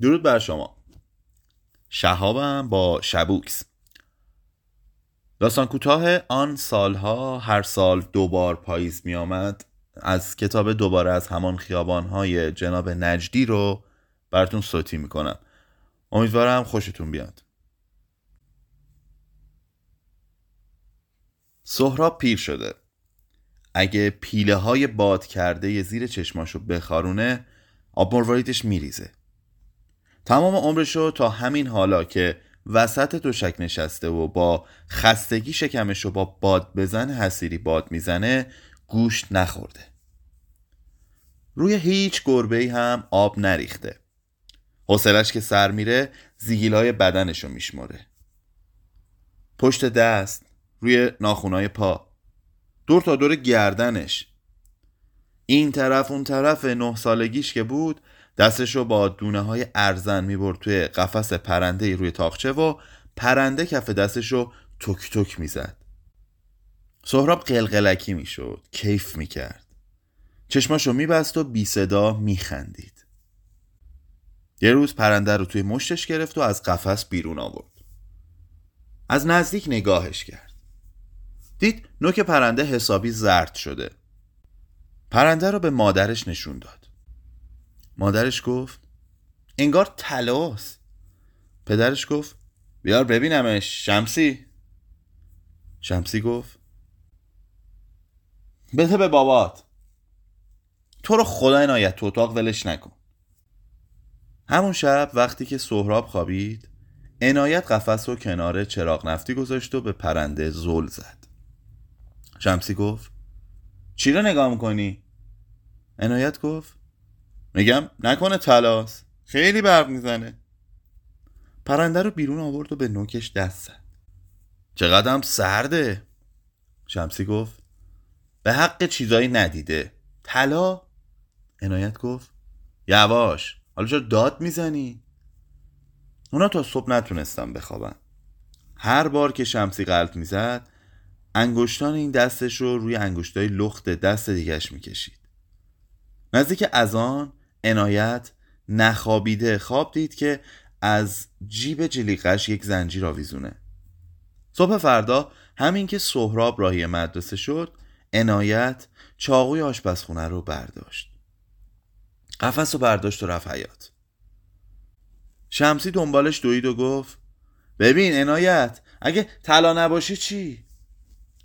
درود بر شما. شهابم با شبوکس. داستان کوتاه آن سالها هر سال دوبار پاییز می آمد از کتاب دوباره از همان خیابانهای جناب نجدی رو براتون صوتی می‌کنم. امیدوارم خوشتون بیاد. سهراب پیر شده. اگه پیله های باد کرده زیر چشماشو بخارونه آب مرواریدش میریزه. تمام عمرشو تا همین حالا که وسط دوشک نشسته و با خستگی شکمشو با باد بزن حسیری باد می‌زنه گوشت نخورده. روی هیچ گربه هم آب نریخته. حوصلش که سر میره زیگیلای بدنشو میشمره پشت دست روی ناخونای پا. دور تا دور گردنش. این طرف اون طرف نه سالگیش که بود دستشو با دونه های ارزن می‌برد توی قفس پرنده روی تاخچه و پرنده کف دستشو تک تک می‌زد. سهراب قلقلکی می‌شد کیف می‌کرد. چشماشو میبست و بی صدا میخندید. یه روز پرنده رو توی مشتش گرفت و از قفس بیرون آورد. از نزدیک نگاهش کرد. دید نوک پرنده حسابی زرد شده. پرنده رو به مادرش نشون داد. مادرش گفت انگار تلاست پدرش گفت بیار ببینمش شمسی. شمسی گفت بده به بابات. تو رو خدا عنایت تو اتاق ولش نکن. همون شب وقتی که سهراب خوابید عنایت قفس رو کنار چراغ نفتی گذاشت و به پرنده زل زد. شمسی گفت چی رو نگاه می‌کنی؟ عنایت گفت میگم نکنه تلاس خیلی برق می‌زنه. پرنده رو بیرون آورد و به نوکش دست زد. چقدرم سرده. شمسی گفت به حق چیزایی ندیده. طلا؟ عنایت گفت یواش. حالا چرا داد می‌زنی؟ اونا تا صبح نتونستم بخوابن. هر بار که شمسی قلب می‌زد انگشتان این دستش رو روی انگشتای لخت دست دیگش می‌کشید. نزدیک از آن عنایت نخوابیده. خواب دید که از جیب جلیقش یک زنجیر آویزونه. صبح فردا همین که سهراب راهی مدرسه شد عنایت چاقوی آشپزخونه رو برداشت. قفس رو برداشت و رفت حیات شمسی دنبالش دوید و گفت ببین عنایت اگه طلا نباشه چی؟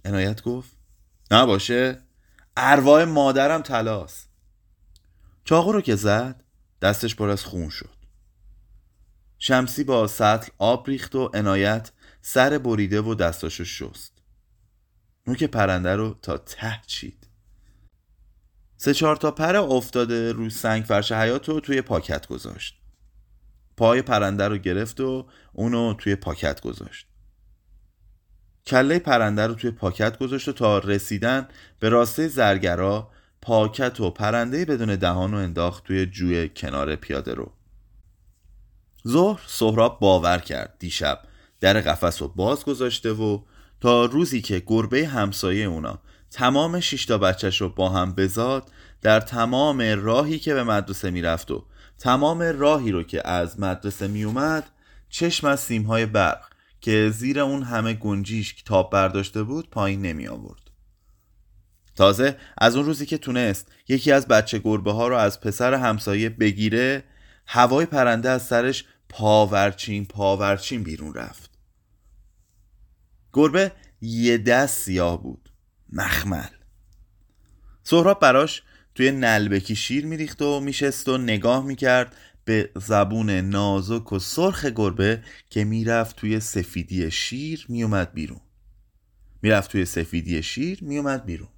عنایت گفت نباشه ارواح مادرم تلاست چاقو رو که زد دستش پر از خون شد. شمسی با سطل آب ریخت و عنایت سر بریده و دستاشو شست. نوک پرنده رو تا ته چید. سه چهار تا پر افتاده روی سنگ فرش حیات رو توی پاکت گذاشت. پای پرنده رو گرفت و اونو توی پاکت گذاشت. کله پرنده رو توی پاکت گذاشت و تا رسیدن به راسته زرگرا پاکت و پرنده بدون دهان رو انداخت توی جوی کنار پیاده رو. ظهر سهراب باور کرد دیشب در قفس رو باز گذاشته و تا روزی که گربه همسایه اونا تمام شیشتا بچهش رو با هم بزاد در تمام راهی که به مدرسه می‌رفت و تمام راهی رو که از مدرسه میومد چشم از سیمهای برق که زیر اون همه گنجیش کتاب برداشته بود پایین نمی آورد تازه از اون روزی که تونست یکی از بچه گربه ها رو از پسر همسایه بگیره هوای پرنده از سرش پاورچین پاورچین بیرون رفت. گربه یه دست سیاه بود مخمل. سهراب براش توی نلبکی شیر میریخت و میشست و نگاه می‌کرد به زبون نازک و سرخ گربه که می‌رفت توی سفیدی شیر میومد بیرون. می‌رفت توی سفیدی شیر میومد بیرون.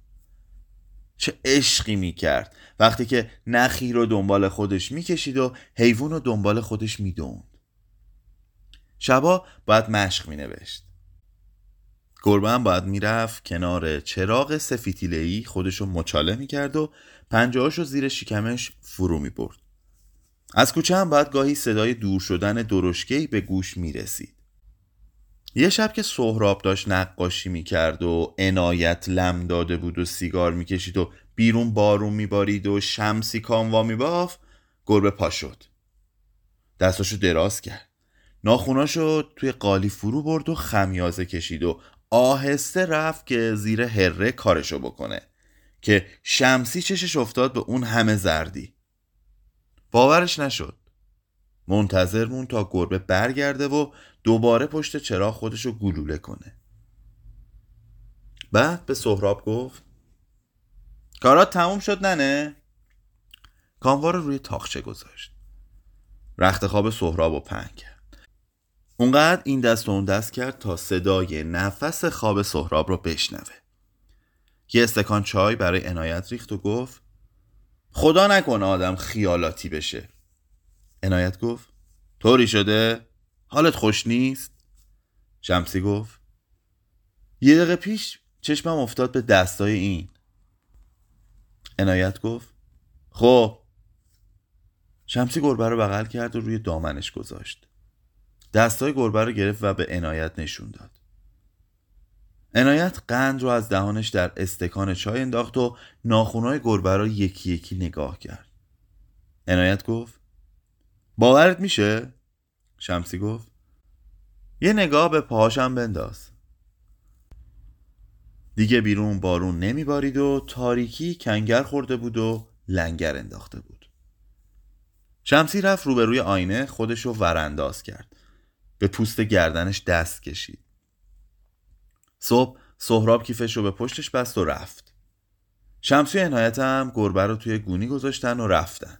چه عشقی می‌کرد. وقتی که نخی رو دنبال خودش می‌کشید و حیوان رو دنبال خودش می‌دوند. شبا باید مشق مینوشت. گربه هم باید می‌رفت کنار چراغ سفیتیلهی خودش رو مچاله می‌کرد و پنجهاش رو زیر شکمش فرو می‌برد. از کوچه هم باید گاهی صدای دور شدن درشکهی به گوش می‌رسید. یه شب که سهراب داشت نقاشی می‌کرد و عنایت لم داده بود و سیگار می‌کشید و بیرون بارون میبارید و شمسی کاموا میباف گربه پا شد. دستاشو دراز کرد. ناخوناشو توی قالی فرو برد و خمیازه کشید و آهسته رفت که زیر هره کارشو بکنه. که شمسی چشش افتاد به اون همه زردی. باورش نشد. منتظر مون تا گربه برگرده و دوباره پشت چراغ خودشو گلوله کنه. بعد به سهراب گفت کارات تموم شد ننه؟ کاموار رو روی تاخچه گذاشت. رخت خواب سهراب و پنگ کرد. اونقدر این دست و اون دست کرد تا صدای نفس خواب سهراب رو بشنوه. یه استکان چای برای عنایت ریخت و گفت خدا نکنه آدم خیالاتی بشه. عنایت گفت. طوری شده؟ حالت خوش نیست؟ شمسی گفت. یه دقیقه پیش چشمم افتاد به دستای این. عنایت گفت. خب. شمسی گربه رو بغل کرد و روی دامنش گذاشت. دستای گربه رو گرفت و به عنایت نشون داد. عنایت قند رو از دهانش در استکان چای انداخت و ناخونای گربه رو یکی یکی نگاه کرد. عنایت گفت. باورت میشه؟ شمسی گفت. یه نگاه به پاهاشم بنداز. دیگه بیرون بارون نمیبارید و تاریکی کنگر خورده بود و لنگر انداخته بود. شمسی رفت روبروی آینه خودشو ورانداز کرد. به پوست گردنش دست کشید. صبح سهراب کیفش رو به پشتش بست و رفت. شمسی و هم گربه رو توی گونی گذاشتن و رفتن.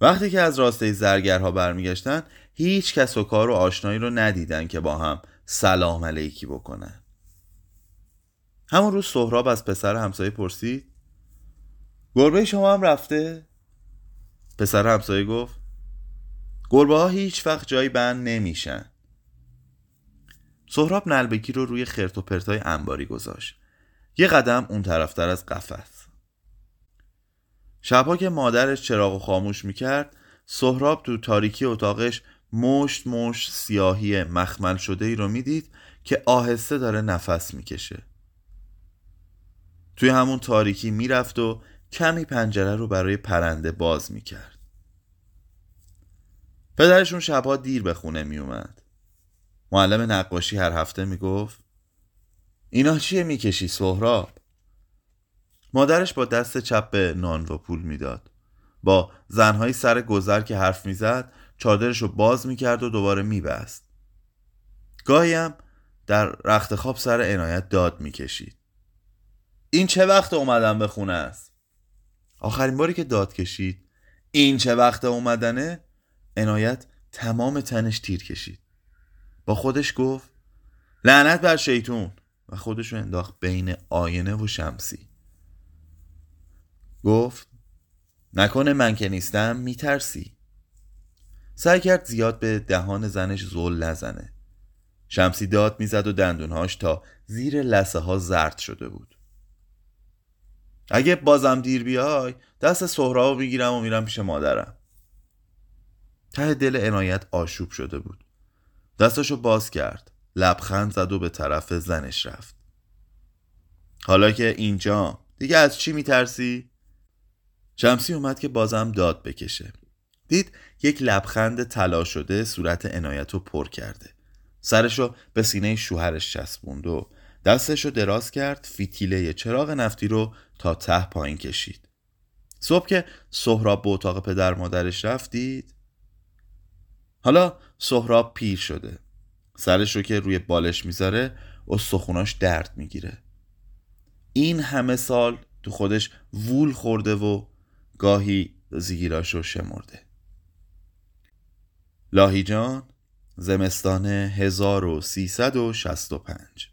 وقتی که از راسته زرگرها برمیگشتن هیچ کس و کار و آشنایی رو ندیدن که با هم سلام علیکی بکنن. همون روز سهراب از پسر همسایه پرسید گربه شما هم رفته؟ پسر همسایه گفت گربه ها هیچ وقت جایی بند نمیشن. سهراب نلبکی رو روی خرت و پرتای انباری گذاشت. یه قدم اون طرفتر از قفس. شبها که مادرش چراغ خاموش می‌کرد سهراب تو تاریکی اتاقش مشت مشت سیاهی مخمل شده ای رو می‌دید که آهسته داره نفس می‌کشه. توی همون تاریکی می‌رفت و کمی پنجره رو برای پرنده باز می‌کرد. پدرشون شبها دیر به خونه میومد معلم نقاشی هر هفته می‌گفت اینا چیه می‌کشی سهراب؟ مادرش با دست چپ به نان و پول می‌داد. با زنهای سر گذر که حرف می‌زد چادرش رو باز می‌کرد و دوباره میبست. گاهی هم در رخت خواب سر عنایت داد می‌کشید. این چه وقت اومدن به خونه است؟ آخرین باری که داد کشید. این چه وقت اومدنه؟ عنایت تمام تنش تیر کشید. با خودش گفت لعنت بر شیطون. و خودشو انداخت بین آینه و شمسی. گفت نکنه من که نیستم میترسی. سعی کرد زیاد به دهان زنش زل نزنه. شمسی داد می‌زد و دندونهاش تا زیر لسه ها زرد شده بود. اگه بازم دیر بیای دست سهراب می‌گیرم و میرم پیش مادرم. ته دل عنایت آشوب شده بود. دستاشو باز کرد. لبخند زد و به طرف زنش رفت. حالا که اینجا دیگه از چی میترسی؟ شمسی اومد که بازم داد بکشه. دید یک لبخند طلا شده صورت عنایت رو پر کرده. سرشو به سینه شوهرش چسبوند و دستشو دراز کرد فیتیله چراغ نفتی رو تا ته پایین کشید. صبح که سهراب به اتاق پدر مادرش رفت دید حالا سهراب پیر شده. سرش رو که روی بالش می‌ذاره استخوناش درد می‌گیره. این همه سال تو خودش وول خورده و گاهی زیگیراشو شمرده. لاهی جان زمستان 1365